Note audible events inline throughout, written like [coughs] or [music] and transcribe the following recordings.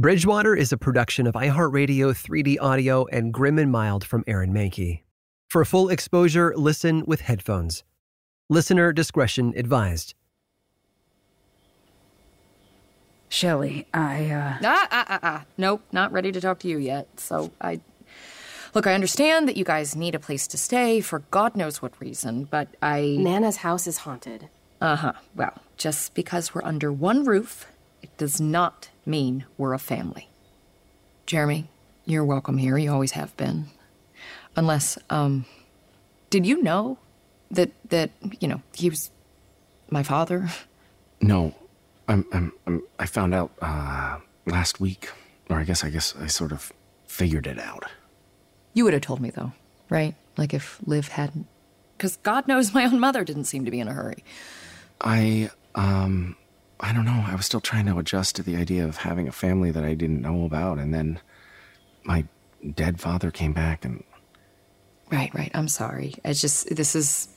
Bridgewater is a production of iHeartRadio 3D Audio and Grim and Mild from Aaron Mahnke. For full exposure, listen with headphones. Listener discretion advised. Shelley, I, uh. Ah, ah, ah, ah. Nope, not ready to talk to you yet. So I. Look, I understand that you guys need a place to stay for God knows what reason, but I. Nana's house is haunted. Uh huh. Well, just because we're under one roof, it does not mean we're a family. Jeremy, you're welcome here. You always have been. Unless, um. Did you know that, that, you know, he was my father? No, I'm, I'm, I'm I found out uh, last week, or I guess I guess I sort of figured it out. You would have told me though, right? Like if Liv hadn't, because God knows my own mother didn't seem to be in a hurry. I um I don't know. I was still trying to adjust to the idea of having a family that I didn't know about, and then my dead father came back, and Right, right. I'm sorry. It's just this is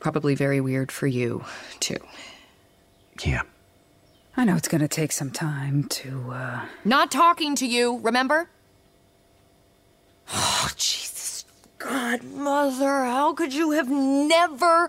probably very weird for you too. yeah, I know it's gonna take some time to, uh. Not talking to you, remember? [sighs] Oh, Jesus. God, Mother, how could you have never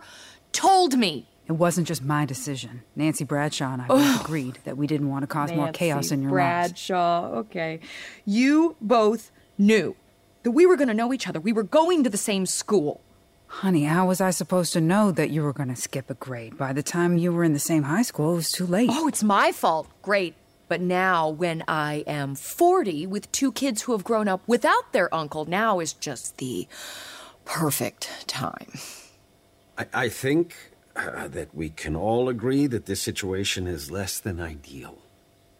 told me? It wasn't just my decision. Nancy Bradshaw and I both agreed that we didn't want to cause more chaos in your lives. Bradshaw, okay. You both knew that we were going to know each other. We were going to the same school. Honey, how was I supposed to know that you were gonna skip a grade? By the time you were in the same high school, it was too late. Oh, it's my fault. Great. But now, when I am 40 with two kids who have grown up without their uncle, now is just the perfect time. I, I think uh, [clears throat] that we can all agree that this situation is less than ideal.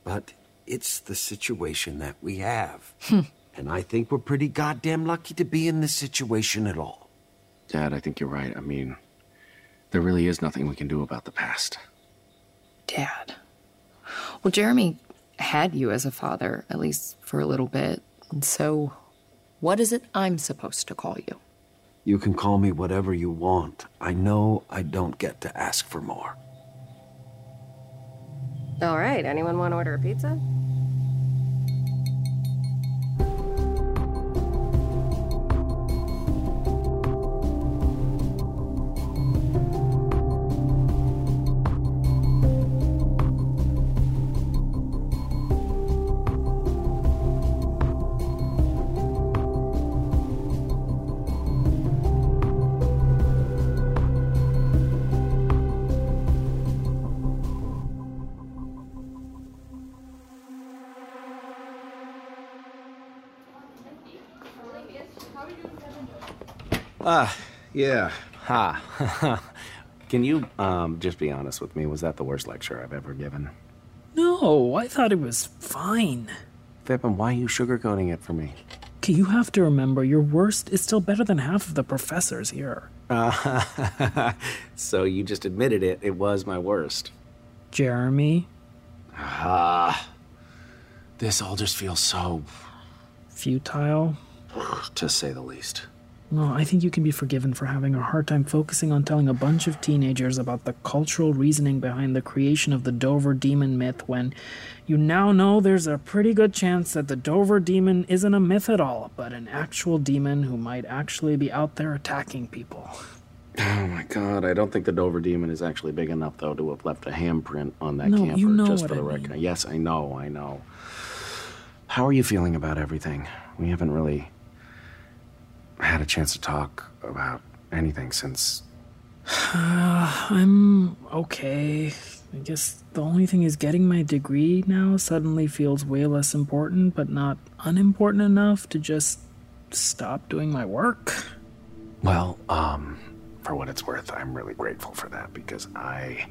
But it's the situation that we have. [laughs] and I think we're pretty goddamn lucky to be in this situation at all. Dad, I think you're right. I mean, there really is nothing we can do about the past. Dad. Well, Jeremy had you as a father, at least for a little bit. And so, what is it I'm supposed to call you? You can call me whatever you want. I know I don't get to ask for more. All right, anyone want to order a pizza? Yeah. Ha. [laughs] Can you um, just be honest with me? Was that the worst lecture I've ever given? No, I thought it was fine. Vipin, why are you sugarcoating it for me? Okay, you have to remember your worst is still better than half of the professors here. Uh, [laughs] so you just admitted it. It was my worst. Jeremy, Ah. This all just feels so, futile. [sighs] to say the least. No, I think you can be forgiven for having a hard time focusing on telling a bunch of teenagers about the cultural reasoning behind the creation of the Dover demon myth when you now know there's a pretty good chance that the Dover demon isn't a myth at all, but an actual demon who might actually be out there attacking people. Oh my god, I don't think the Dover demon is actually big enough, though, to have left a handprint on that No, camper, you know just what for the I record. Yes, I know, I know. how are you feeling about everything? We haven't really had a chance to talk about anything since. Uh, [sighs] I'm okay. I guess the only thing is getting my degree now suddenly feels way less important, but not unimportant enough to just stop doing my work. Well, um, for what it's worth, I'm really grateful for that because I.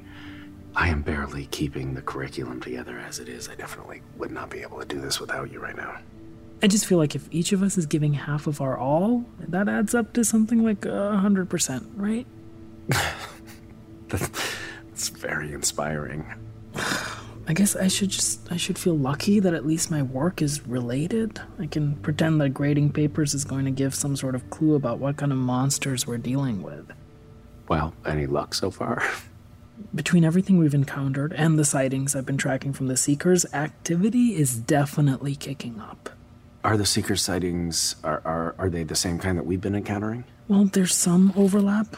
I am barely keeping the curriculum together as it is. I definitely would not be able to do this without you right now. I just feel like if each of us is giving half of our all, that adds up to something like a hundred percent, right? [laughs] That's very inspiring. [sighs] I guess I should just I should feel lucky that at least my work is related. I can pretend that grading papers is going to give some sort of clue about what kind of monsters we're dealing with. Well, any luck so far? [laughs] Between everything we've encountered and the sightings I've been tracking from the Seekers, activity is definitely kicking up. Are the Seeker sightings are, are are they the same kind that we've been encountering? Well, there's some overlap.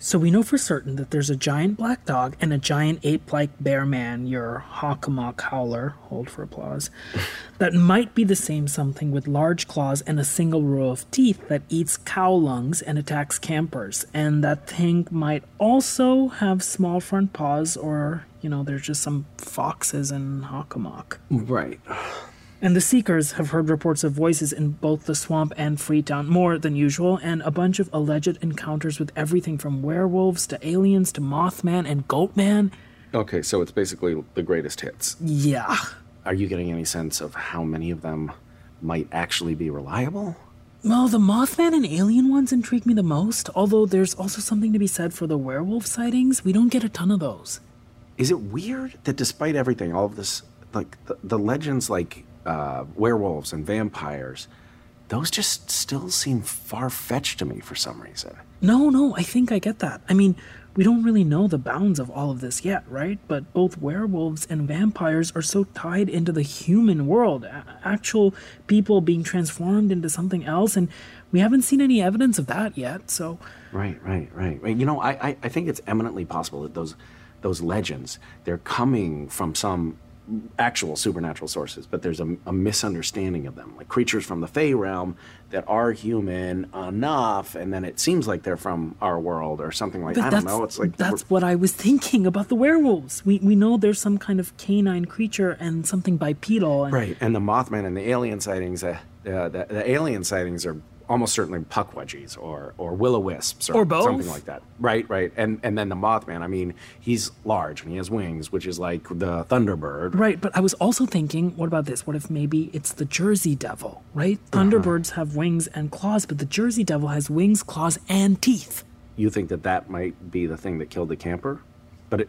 So we know for certain that there's a giant black dog and a giant ape-like bear man, your Hockomock howler, hold for applause, [laughs] that might be the same something with large claws and a single row of teeth that eats cow lungs and attacks campers. And that thing might also have small front paws or, you know, there's just some foxes in Hockomock. Right. And the Seekers have heard reports of voices in both the swamp and Freetown, more than usual, and a bunch of alleged encounters with everything from werewolves to aliens to Mothman and Goatman. Okay, so it's basically the greatest hits. Yeah. Are you getting any sense of how many of them might actually be reliable? Well, the Mothman and alien ones intrigue me the most, although there's also something to be said for the werewolf sightings. We don't get a ton of those. Is it weird that despite everything, all of this, like the, the legends like uh, werewolves and vampires, those just still seem far fetched to me for some reason. No, no, I think I get that. I mean, we don't really know the bounds of all of this yet, right? But both werewolves and vampires are so tied into the human world, actual people being transformed into something else, and we haven't seen any evidence of that yet, so. Right, right, right. You know, I, I, I think it's eminently possible that those those legends, they're coming from some actual supernatural sources, but there's a, a, misunderstanding of them, like creatures from the Fey realm that are human enough, and then it seems like they're from our world or something like. But I don't know. It's like that's what I was thinking about the werewolves. We we know there's some kind of canine creature and something bipedal. And... Right, and the Mothman and the alien sightings. Uh, uh, the, the alien sightings are almost certainly pukwudgies or or will o wisps or, or both. something like that. Right, right. And and then the Mothman. I mean, he's large and he has wings, which is like the Thunderbird. Right, but I was also thinking, what about this? What if maybe it's the Jersey Devil? Right, Thunderbirds uh-huh. have wings and claws, but the Jersey Devil has wings, claws, and teeth. You think that that might be the thing that killed the camper, but it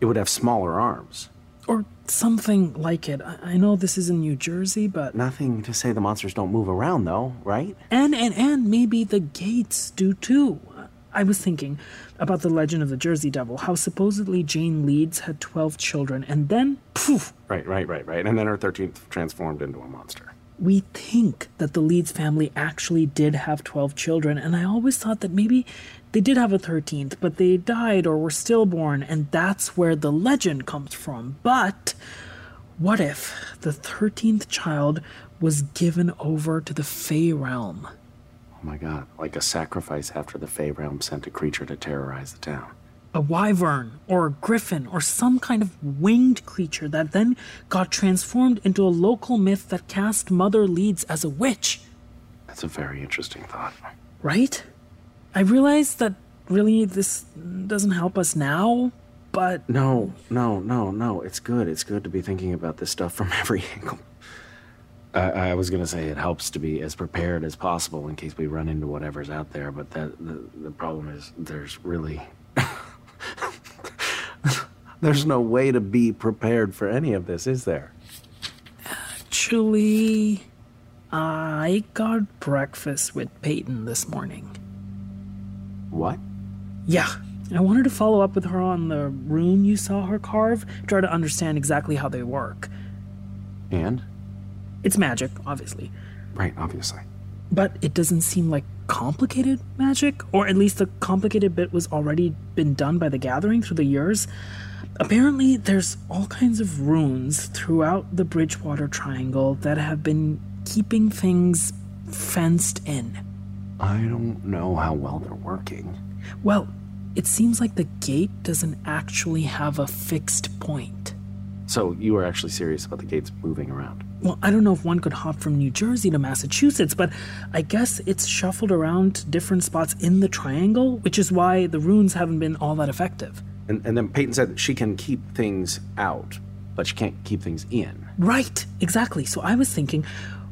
it would have smaller arms or something like it. I know this is in New Jersey, but nothing to say the monsters don't move around, though, right? And and and maybe the gates do too. I was thinking about the legend of the Jersey Devil, how supposedly Jane Leeds had 12 children and then poof. Right, right, right, right. And then her 13th transformed into a monster. We think that the Leeds family actually did have 12 children, and I always thought that maybe they did have a 13th, but they died or were stillborn, and that's where the legend comes from. But what if the 13th child was given over to the Fey realm? Oh my god, like a sacrifice after the Fey realm sent a creature to terrorize the town. A wyvern or a griffin or some kind of winged creature that then got transformed into a local myth that cast Mother Leeds as a witch. That's a very interesting thought. Right? I realize that really this doesn't help us now, but. No, no, no, no. It's good. It's good to be thinking about this stuff from [laughs] every angle. I, I was going to say it helps to be as prepared as possible in case we run into whatever's out there, but that the, the problem is there's really. [laughs] there's no way to be prepared for any of this, is there? Actually, I got breakfast with Peyton this morning. What? Yeah. I wanted to follow up with her on the rune you saw her carve, try to understand exactly how they work. And? It's magic, obviously. Right, obviously. But it doesn't seem like complicated magic, or at least the complicated bit was already been done by the gathering through the years. Apparently, there's all kinds of runes throughout the Bridgewater Triangle that have been keeping things fenced in. I don't know how well they're working. Well, it seems like the gate doesn't actually have a fixed point. So you are actually serious about the gates moving around? Well, I don't know if one could hop from New Jersey to Massachusetts, but I guess it's shuffled around to different spots in the triangle, which is why the runes haven't been all that effective. And, and then Peyton said that she can keep things out, but she can't keep things in. Right, exactly. So I was thinking,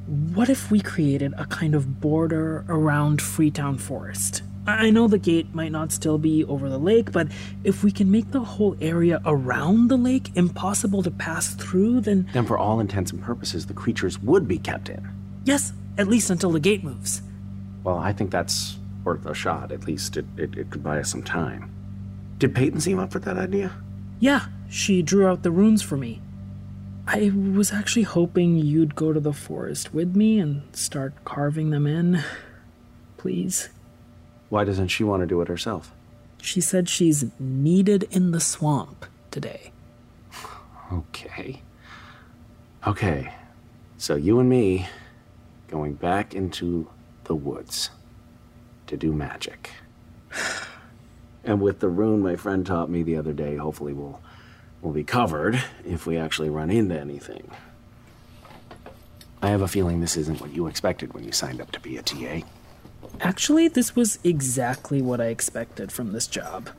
what if we created a kind of border around Freetown Forest? I know the gate might not still be over the lake, but if we can make the whole area around the lake impossible to pass through, then. Then, for all intents and purposes, the creatures would be kept in. Yes, at least until the gate moves. Well, I think that's worth a shot. At least it, it, it could buy us some time. Did Peyton seem up for that idea? Yeah, she drew out the runes for me. I was actually hoping you'd go to the forest with me and start carving them in. Please. Why doesn't she want to do it herself? She said she's needed in the swamp today. Okay. Okay. So you and me going back into the woods to do magic. [sighs] and with the rune my friend taught me the other day, hopefully we'll we'll be covered if we actually run into anything. I have a feeling this isn't what you expected when you signed up to be a TA. Actually, this was exactly what I expected from this job.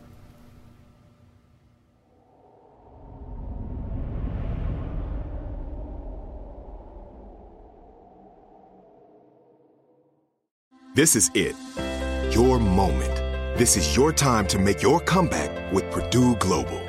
This is it. Your moment. This is your time to make your comeback with Purdue Global.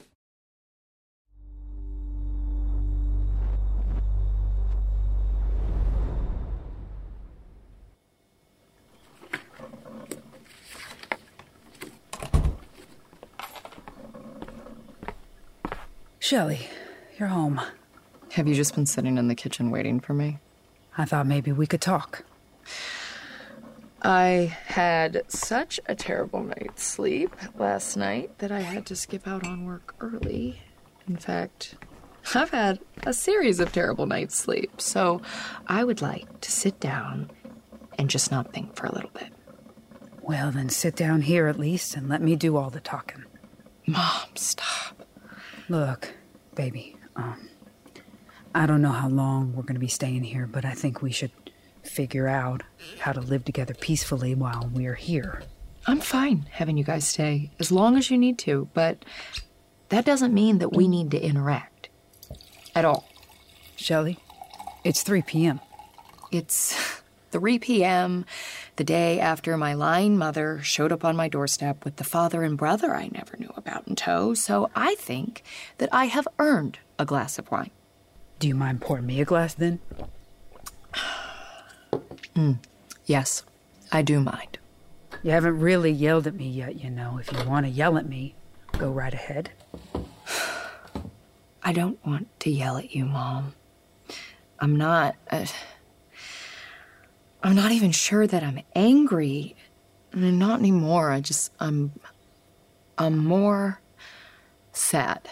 Shelley, you're home. Have you just been sitting in the kitchen waiting for me? I thought maybe we could talk. I had such a terrible night's sleep last night that I had to skip out on work early. In fact, I've had a series of terrible nights' sleep, so I would like to sit down and just not think for a little bit. Well, then sit down here at least and let me do all the talking. Mom, stop. Look, baby, um, I don't know how long we're going to be staying here, but I think we should figure out how to live together peacefully while we're here. I'm fine having you guys stay as long as you need to, but that doesn't mean that we need to interact at all. Shelley, it's 3 p.m. It's [laughs] 3 p.m., the day after my lying mother showed up on my doorstep with the father and brother I never knew about in tow, so I think that I have earned a glass of wine. Do you mind pouring me a glass then? [sighs] Mm, yes, I do mind. You haven't really yelled at me yet, you know. If you want to yell at me, go right ahead. [sighs] I don't want to yell at you, Mom. I'm not. Uh, I'm not even sure that I'm angry. I mean, not anymore. I just. I'm. I'm more sad.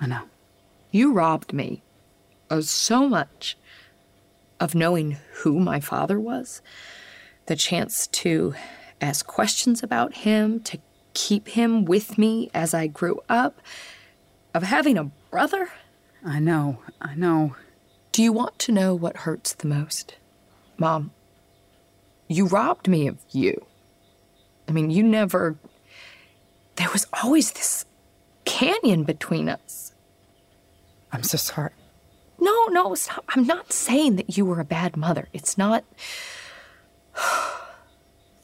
I know. You robbed me of so much of knowing who my father was, the chance to ask questions about him, to keep him with me as I grew up, of having a brother. I know, I know. Do you want to know what hurts the most? Mom, you robbed me of you. I mean, you never. There was always this canyon between us. I'm so sorry. No, no, stop. I'm not saying that you were a bad mother. It's not. [sighs]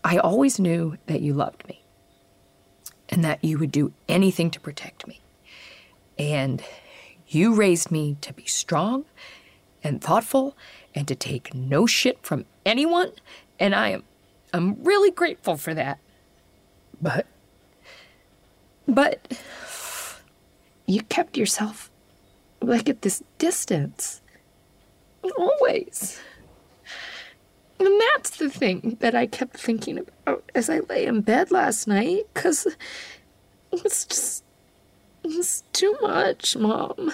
I always knew that you loved me and that you would do anything to protect me. And you raised me to be strong and thoughtful and to take no shit from anyone, and I am I'm really grateful for that. But but you kept yourself like at this distance. Always. And that's the thing that I kept thinking about as I lay in bed last night, because it's just. It's too much, Mom.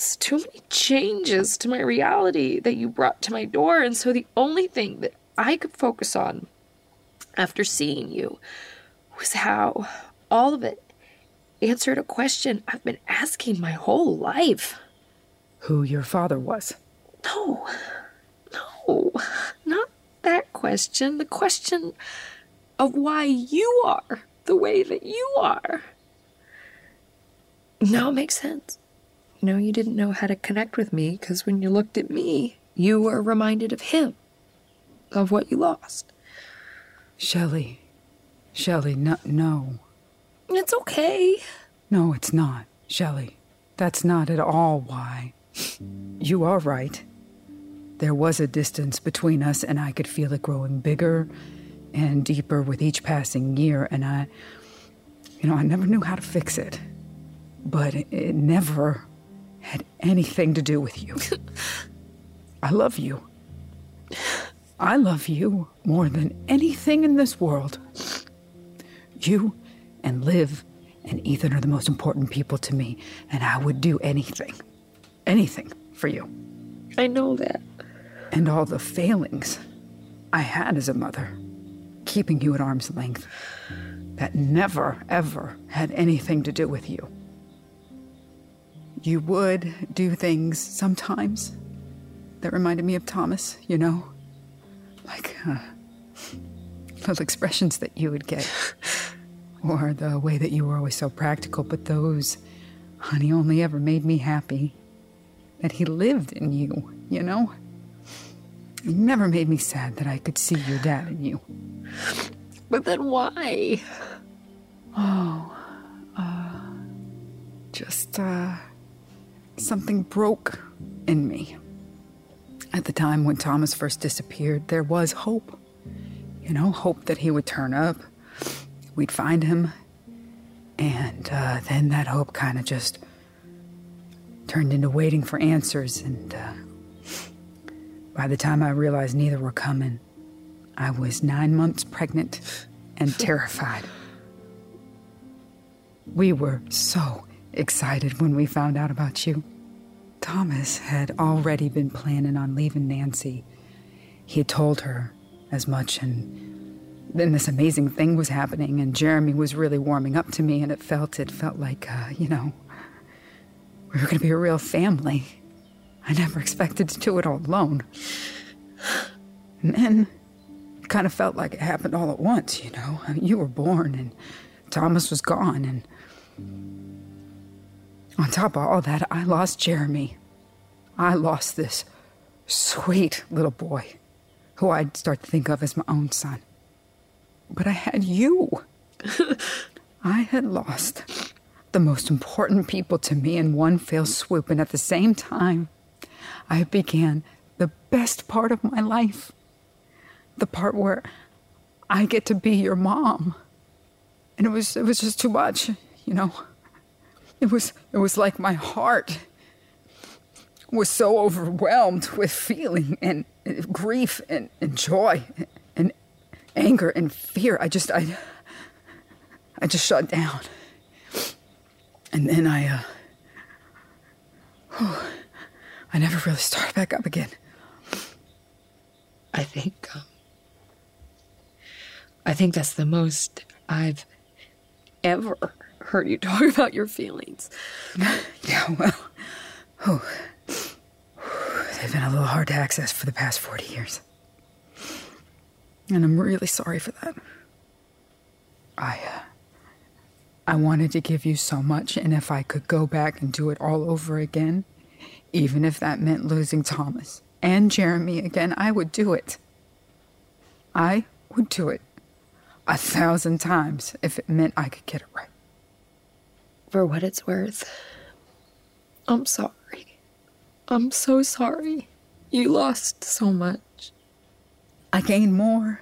It's too many changes to my reality that you brought to my door, and so the only thing that I could focus on after seeing you was how all of it answered a question I've been asking my whole life. Who your father was? No, no, not that question. The question of why you are the way that you are. Now it makes sense. You know, you didn't know how to connect with me because when you looked at me, you were reminded of him, of what you lost. Shelley. Shelley, no, no. It's okay. No, it's not, Shelley. That's not at all why. You are right. There was a distance between us, and I could feel it growing bigger and deeper with each passing year, and I, you know, I never knew how to fix it. But it, it never had anything to do with you. [laughs] I love you. I love you more than anything in this world. You and Liv and Ethan are the most important people to me, and I would do anything, anything for you. I know that. And all the failings I had as a mother, keeping you at arm's length, that never, ever had anything to do with you. You would do things sometimes that reminded me of Thomas, you know? Like, uh, [laughs] little expressions that you would get or the way that you were always so practical, but those, honey, only ever made me happy. That he lived in you, you know? It never made me sad that I could see your dad in you. But then why? Oh, uh, just, uh, something broke in me. At the time when Thomas first disappeared, there was hope. You know, hope that he would turn up, we'd find him. And uh, then that hope kind of just turned into waiting for answers. And uh, by the time I realized neither were coming, I was nine months pregnant and [laughs] terrified. We were so excited when we found out about you. Thomas had already been planning on leaving Nancy. He had told her as much, and then this amazing thing was happening, and Jeremy was really warming up to me, and it felt it felt like, uh, you know, we were going to be a real family. I never expected to do it all alone. And then it kind of felt like it happened all at once, you know. You were born, and Thomas was gone, and on top of all that, I lost Jeremy. I lost this sweet little boy who I'd start to think of as my own son. But I had you. [laughs] I had lost the most important people to me in one fell swoop, and at the same time, I began the best part of my life. The part where I get to be your mom. And it was it was just too much, you know. It was it was like my heart was so overwhelmed with feeling and, and grief and, and joy and anger and fear. I just I I just shut down. And then I uh whew, I never really started back up again. I think. Um, I think that's the most I've ever heard you [laughs] talk about your feelings. yeah, well, [sighs] they've been a little hard to access for the past 40 years. And I'm really sorry for that. I, uh, I wanted to give you so much, and if I could go back and do it all over again, even if that meant losing Thomas and Jeremy again, I would do it. I would do it a thousand times if it meant I could get it right. For what it's worth, I'm sorry. I'm so sorry. You lost so much. I gained more.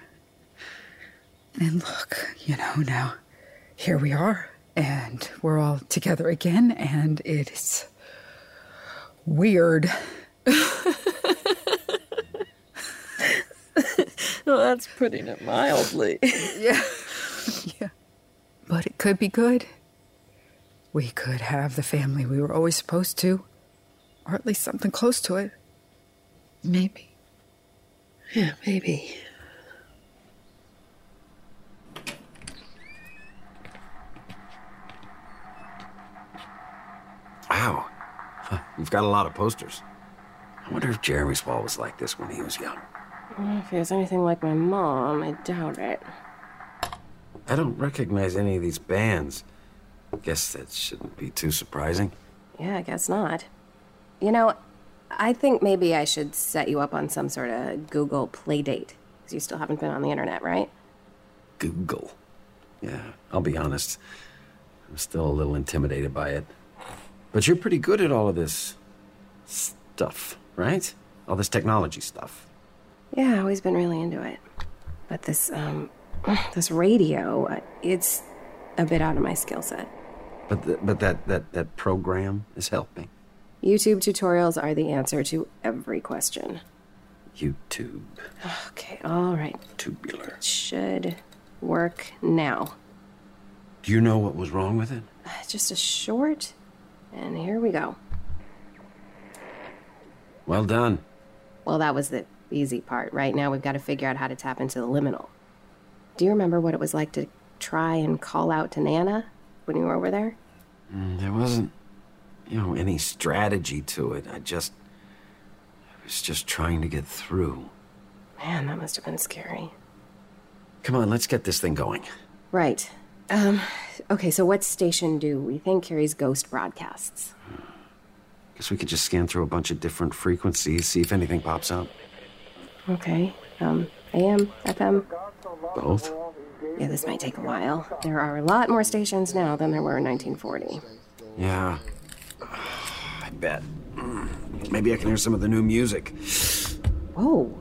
And look, you know, now here we are, and we're all together again, and it's weird. [laughs] well, that's putting it mildly. [laughs] yeah. yeah. But it could be good. We could have the family we were always supposed to, or at least something close to it. Maybe. Yeah, maybe. Wow. Huh, You've got a lot of posters. I wonder if Jeremy's wall was like this when he was young. If he was anything like my mom, I doubt it. I don't recognize any of these bands. Guess that shouldn't be too surprising. Yeah, I guess not. You know, I think maybe I should set you up on some sort of Google Play Date. Because you still haven't been on the internet, right? Google. Yeah, I'll be honest. I'm still a little intimidated by it. But you're pretty good at all of this stuff, right? All this technology stuff. Yeah, I've always been really into it. But this, um, [sighs] this radio, uh, it's a bit out of my skill set. But th- but that, that that program is helping. YouTube tutorials are the answer to every question. YouTube. Okay, all right. Tubular. It should work now. Do you know what was wrong with it? Uh, just a short, and here we go. Well done. Well, that was the easy part. Right now, we've got to figure out how to tap into the liminal. Do you remember what it was like to try and call out to Nana when you were over there? Mm, There wasn't, you know, any strategy to it. I just, I was just trying to get through. Man, that must have been scary. Come on, let's get this thing going. Right. Um, okay, so what station do we think carries ghost broadcasts? Guess we could just scan through a bunch of different frequencies, see if anything pops up. Okay. Um, AM, FM? Both? Yeah, this might take a while. There are a lot more stations now than there were in 1940. Yeah. I bet. Mm, Maybe I can hear some of the new music. Whoa.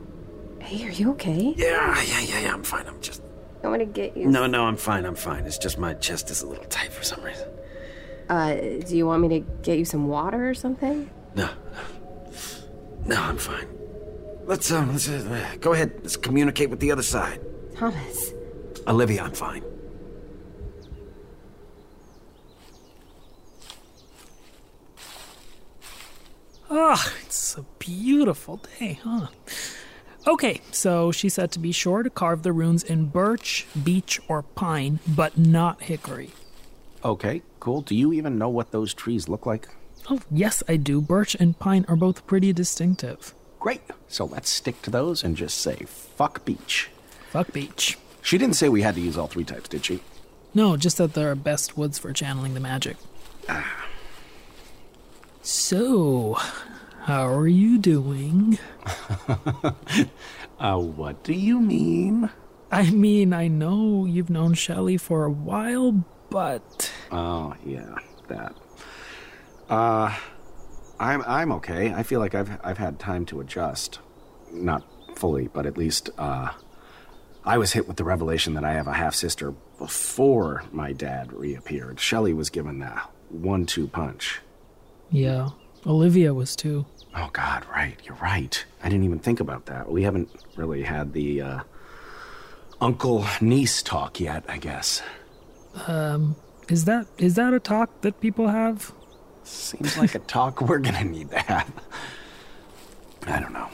Hey, are you okay? Yeah, yeah, yeah, yeah. I'm fine. I'm just. I want to get you. No, no, I'm fine. I'm fine. It's just my chest is a little tight for some reason. Uh, do you want me to get you some water or something? No, no, no. I'm fine. Let's um, let's uh, go ahead. Let's communicate with the other side. Thomas. Olivia, I'm fine. Ah, it's a beautiful day, huh? Okay, so she said to be sure to carve the runes in birch, beech, or pine, but not hickory. Okay, cool. Do you even know what those trees look like? Oh, yes, I do. Birch and pine are both pretty distinctive. Great. So let's stick to those and just say fuck beach. Fuck beech. She didn't say we had to use all three types, did she? No, just that they're best woods for channeling the magic. Ah. So, how are you doing? [laughs] uh, what do you mean? I mean, I know you've known Shelley for a while, but Oh, yeah, that. Uh, I'm I'm okay. I feel like I've I've had time to adjust. Not fully, but at least uh, I was hit with the revelation that I have a half sister before my dad reappeared. Shelley was given the one-two punch. Yeah, Olivia was too. Oh God, right. You're right. I didn't even think about that. We haven't really had the uh, uncle niece talk yet. I guess. Um, is that is that a talk that people have? Seems like a talk we're gonna need to have. I don't know.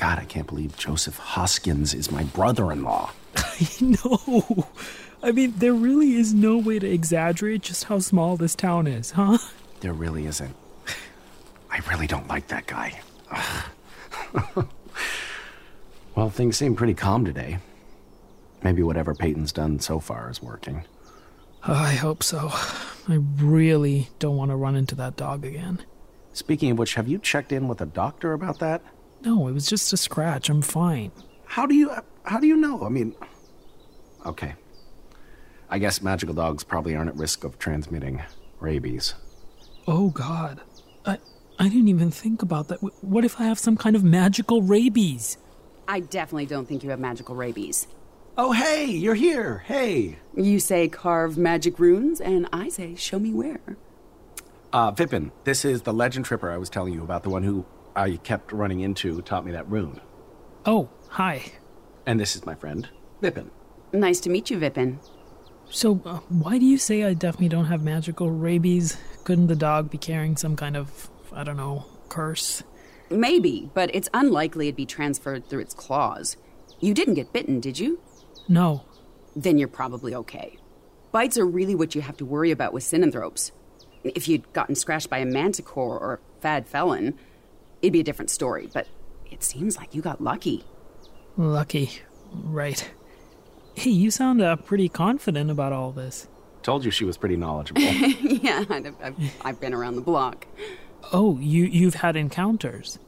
God, I can't believe Joseph Hoskins is my brother-in-law. [laughs] I know. I mean, there really is no way to exaggerate just how small this town is, huh? There really isn't. I really don't like that guy. [laughs] well, things seem pretty calm today. Maybe whatever Peyton's done so far is working. I hope so. I really don't want to run into that dog again. Speaking of which, have you checked in with a doctor about that? No, it was just a scratch. I'm fine. How do you how do you know? I mean, okay. I guess magical dogs probably aren't at risk of transmitting rabies. Oh god. I I didn't even think about that. What if I have some kind of magical rabies? I definitely don't think you have magical rabies. Oh, hey, you're here. Hey. You say carve magic runes, and I say show me where. Uh, Vipin, this is the legend tripper I was telling you about, the one who I kept running into, taught me that rune. Oh, hi. And this is my friend, Vipin. Nice to meet you, Vipin. So, uh, why do you say I definitely don't have magical rabies? Couldn't the dog be carrying some kind of, I don't know, curse? Maybe, but it's unlikely it'd be transferred through its claws. You didn't get bitten, did you? No. Then you're probably okay. Bites are really what you have to worry about with synanthropes. If you'd gotten scratched by a manticore or a fad felon, it'd be a different story, but it seems like you got lucky. Lucky. Right. Hey, you sound uh, pretty confident about all this. Told you she was pretty knowledgeable. [laughs] yeah, I've, I've, I've been around the block. Oh, you you've had encounters.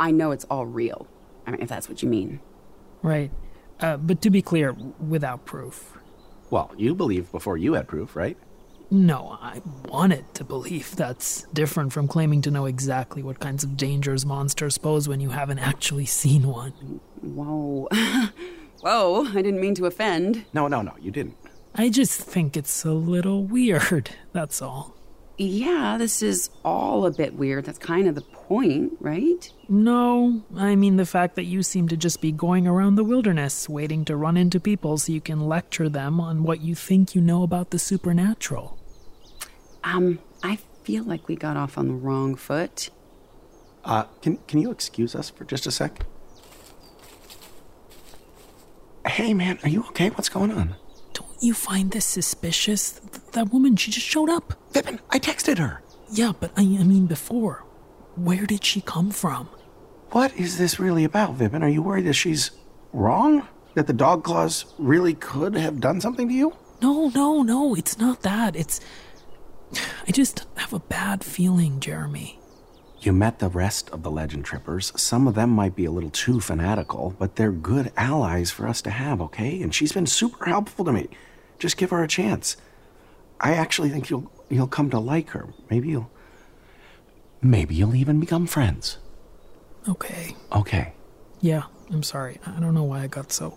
I know it's all real. I mean, if that's what you mean. Right. Uh, but to be clear, without proof. well, you believed before you had proof, right? No, I wanted to believe. That's different from claiming to know exactly what kinds of dangers monsters pose when you haven't actually seen one. Whoa. [laughs] Whoa, I didn't mean to offend. No, no, no, you didn't. I just think it's a little weird, that's all. Yeah, this is all a bit weird. That's kind of the point, right? No, I mean the fact that you seem to just be going around the wilderness waiting to run into people so you can lecture them on what you think you know about the supernatural. Um, I feel like we got off on the wrong foot. Uh, can, can you excuse us for just a sec? Hey, man, are you okay? What's going on? Don't you find this suspicious? Th- that woman, she just showed up. Vipin, I texted her. Yeah, but I, I mean before. Where did she come from? What is this really about, Vipin? Are you worried that she's wrong? That the dog claws really could have done something to you? No, no, no, it's not that. It's. I just have a bad feeling, Jeremy. You met the rest of the legend trippers. Some of them might be a little too fanatical, but they're good allies for us to have, okay? And she's been super helpful to me. Just give her a chance. I actually think you'll you'll come to like her. Maybe you'll maybe you'll even become friends. Okay. Okay. Yeah, I'm sorry. I don't know why I got so.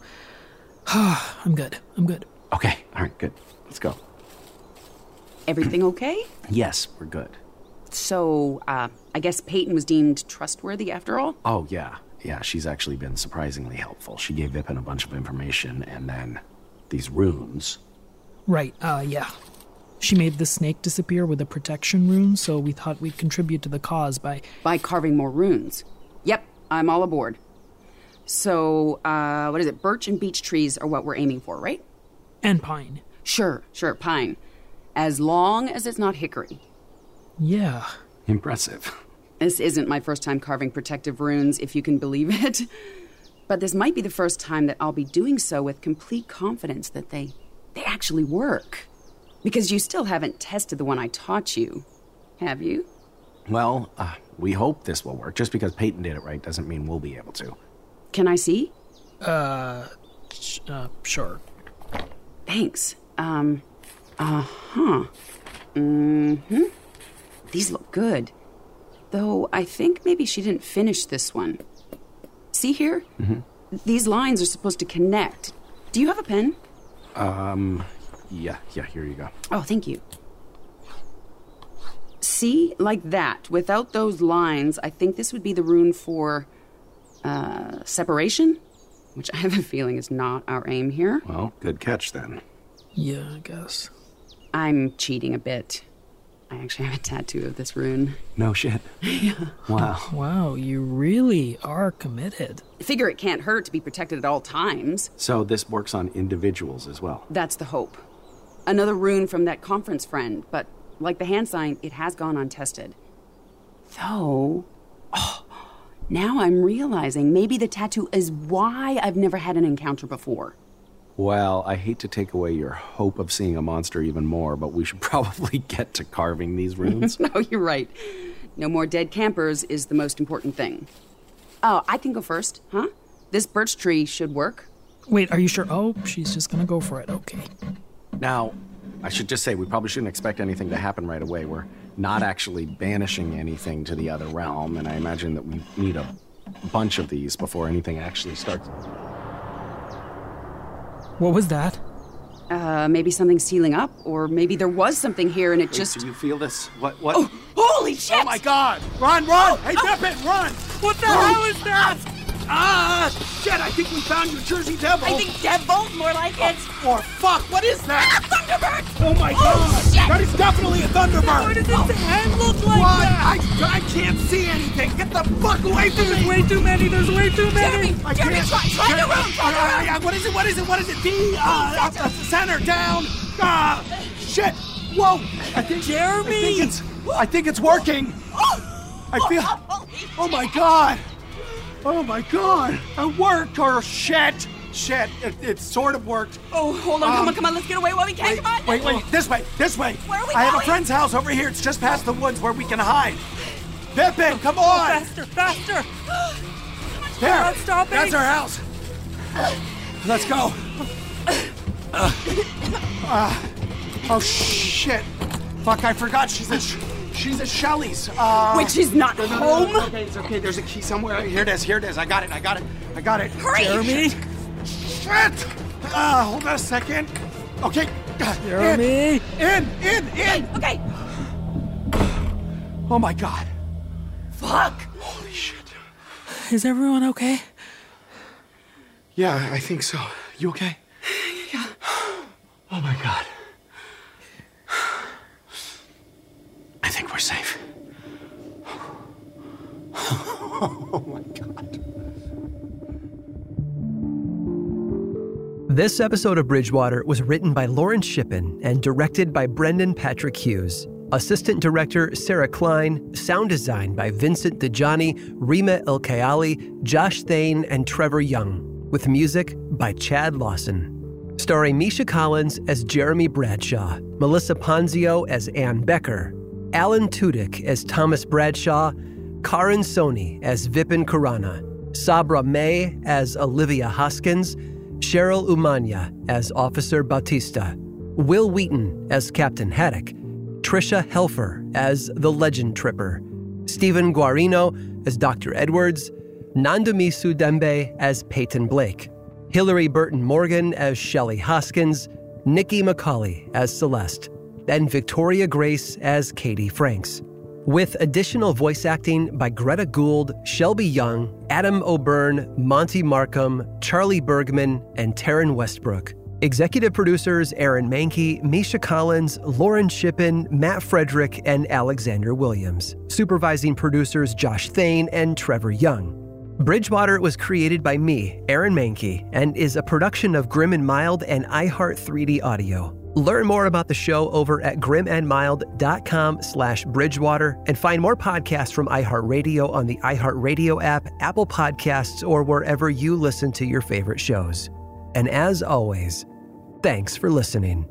[sighs] I'm good. I'm good. Okay. All right, good. Let's go. Everything okay? Yes, we're good. So, uh, I guess Peyton was deemed trustworthy after all? Oh, yeah. Yeah, she's actually been surprisingly helpful. She gave Vipin a bunch of information and then these runes. Right, uh, yeah. She made the snake disappear with a protection rune, so we thought we'd contribute to the cause by. By carving more runes. Yep, I'm all aboard. So, uh, what is it? Birch and beech trees are what we're aiming for, right? And pine. Sure, sure, pine. As long as it's not hickory. Yeah. Impressive. This isn't my first time carving protective runes, if you can believe it. But this might be the first time that I'll be doing so with complete confidence that they they actually work. Because you still haven't tested the one I taught you, have you? Well, uh, we hope this will work. Just because Peyton did it right doesn't mean we'll be able to. Can I see? Uh, sh- uh sure. Thanks. Um, uh huh. Mm hmm. These look good. Though I think maybe she didn't finish this one. See here? Mm-hmm. These lines are supposed to connect. Do you have a pen? Um, yeah, yeah, here you go. Oh, thank you. See? Like that. Without those lines, I think this would be the rune for. Uh, separation? Which [laughs] I have a feeling is not our aim here. Well, good catch then. Yeah, I guess. I'm cheating a bit. I actually have a tattoo of this rune. No shit. [laughs] yeah. Wow. Wow, you really are committed. Figure it can't hurt to be protected at all times. So this works on individuals as well. That's the hope. Another rune from that conference friend, but like the hand sign, it has gone untested. Though, oh, now I'm realizing maybe the tattoo is why I've never had an encounter before. Well, I hate to take away your hope of seeing a monster even more, but we should [laughs] probably get to carving these [laughs] runes. no, you're right. No more dead campers is the most important thing. Oh, I can go first, huh? This birch tree should work. Wait, are you sure? Oh, she's just gonna go for it. Okay. Now, I should just say we probably shouldn't expect anything to happen right away. We're not actually banishing anything to the other realm, and I imagine that we need a bunch of these before anything actually starts. What was that? Uh, maybe something sealing up, or maybe there was something here and it Wait, just. Do you feel this? What? What? Oh, holy shit! Oh my god! Run, run! hey, Vipin, run! What the Run! hell is that? Ah! Shit, I think we found your Jersey Devil! I think Devil, more like it. Or fuck, what is that? Thunderbird! Oh my god! shit! That is definitely a Thunderbird! What does its head look like What? that? I, I can't see anything! Get the fuck away from There's me! way too many. There's way too many. I Jeremy, can't- try- try the Jeremy- rune, try the rune. What is it? What is it? What is it? D, uh, uh, uh, center, down. Ah, shit. Whoa. I think, Jeremy. I think it's, I think it's working. [gasps] I feel, oh my god. Oh my god. It worked or shit. Shit. It, it sort of worked. Oh, hold on, come Um, on, come on, let's get away while we can. Wait, come on. wait, wait. This way, this way. Where are we I have a friend's house over here. It's just past the woods where we can hide. Vipin, come on. Faster, faster. [gasps] There. not stopping. That's our house. Let's go. [coughs] Uh, uh, oh shit! Fuck! I forgot. She's sh- she's at Shelly's. Uh, Which is not no, no, no, home? no, Okay, it's okay. There's a key somewhere. Here it is. Here it is. I got it. I got it. I got it. Hurry. Jeremy. Shit! Uh, hold on a second. Okay. Jeremy. In, in, in. Okay. Oh my god. Fuck. Holy shit. Is everyone okay? Yeah, I think so. You okay? [sighs] Yeah. Oh my god. I think we're safe. oh my god. This episode of Bridgewater was written by Lauren Shippen and directed by Brendan Patrick Hughes. Assistant director Sarah Klein, sound design by Vincent Dejani, Rima El Kayali, Josh Thane, and Trevor Young, with music by Chad Lawson. Starring Misha Collins as Jeremy Bradshaw, Melissa Ponzio as Ann Becker, Alan Tudyk as Thomas Bradshaw, Karan Soni as Vipin Kurana, Sabra May as Olivia Hoskins, Cheryl Umanya as Officer Bautista, Wil Wheaton as Captain Haddock, Tricia Helfer as the Legend Tripper, Stephen Guarino as Dr. Edwards, Nandamisu Dembe as Peyton Blake, Hilarie Burton Morgan as Shelley Hoskins, Nikki McCauley as Celeste, and Victoria Grace as Katie Franks. With additional voice acting by Greta Gould, Shelby Young, Adam O'Byrne, Monty Markham, Charlie Bergman, and Taryn Westbrook. Executive producers Aaron Mahnke, Misha Collins, Lauren Shippen, Matt Frederick, and Alexander Williams. Supervising producers Josh Thane and Trevor Young. Bridgewater was created by me, Aaron Mahnke, and is a production of Grim and Mild and iHeart 3D Audio. Learn more about the show over at grimandmild.com slash bridgewater and find more podcasts from iHeartRadio on the iHeartRadio app, Apple Podcasts, or wherever you listen to your favorite shows. And as always, thanks for listening.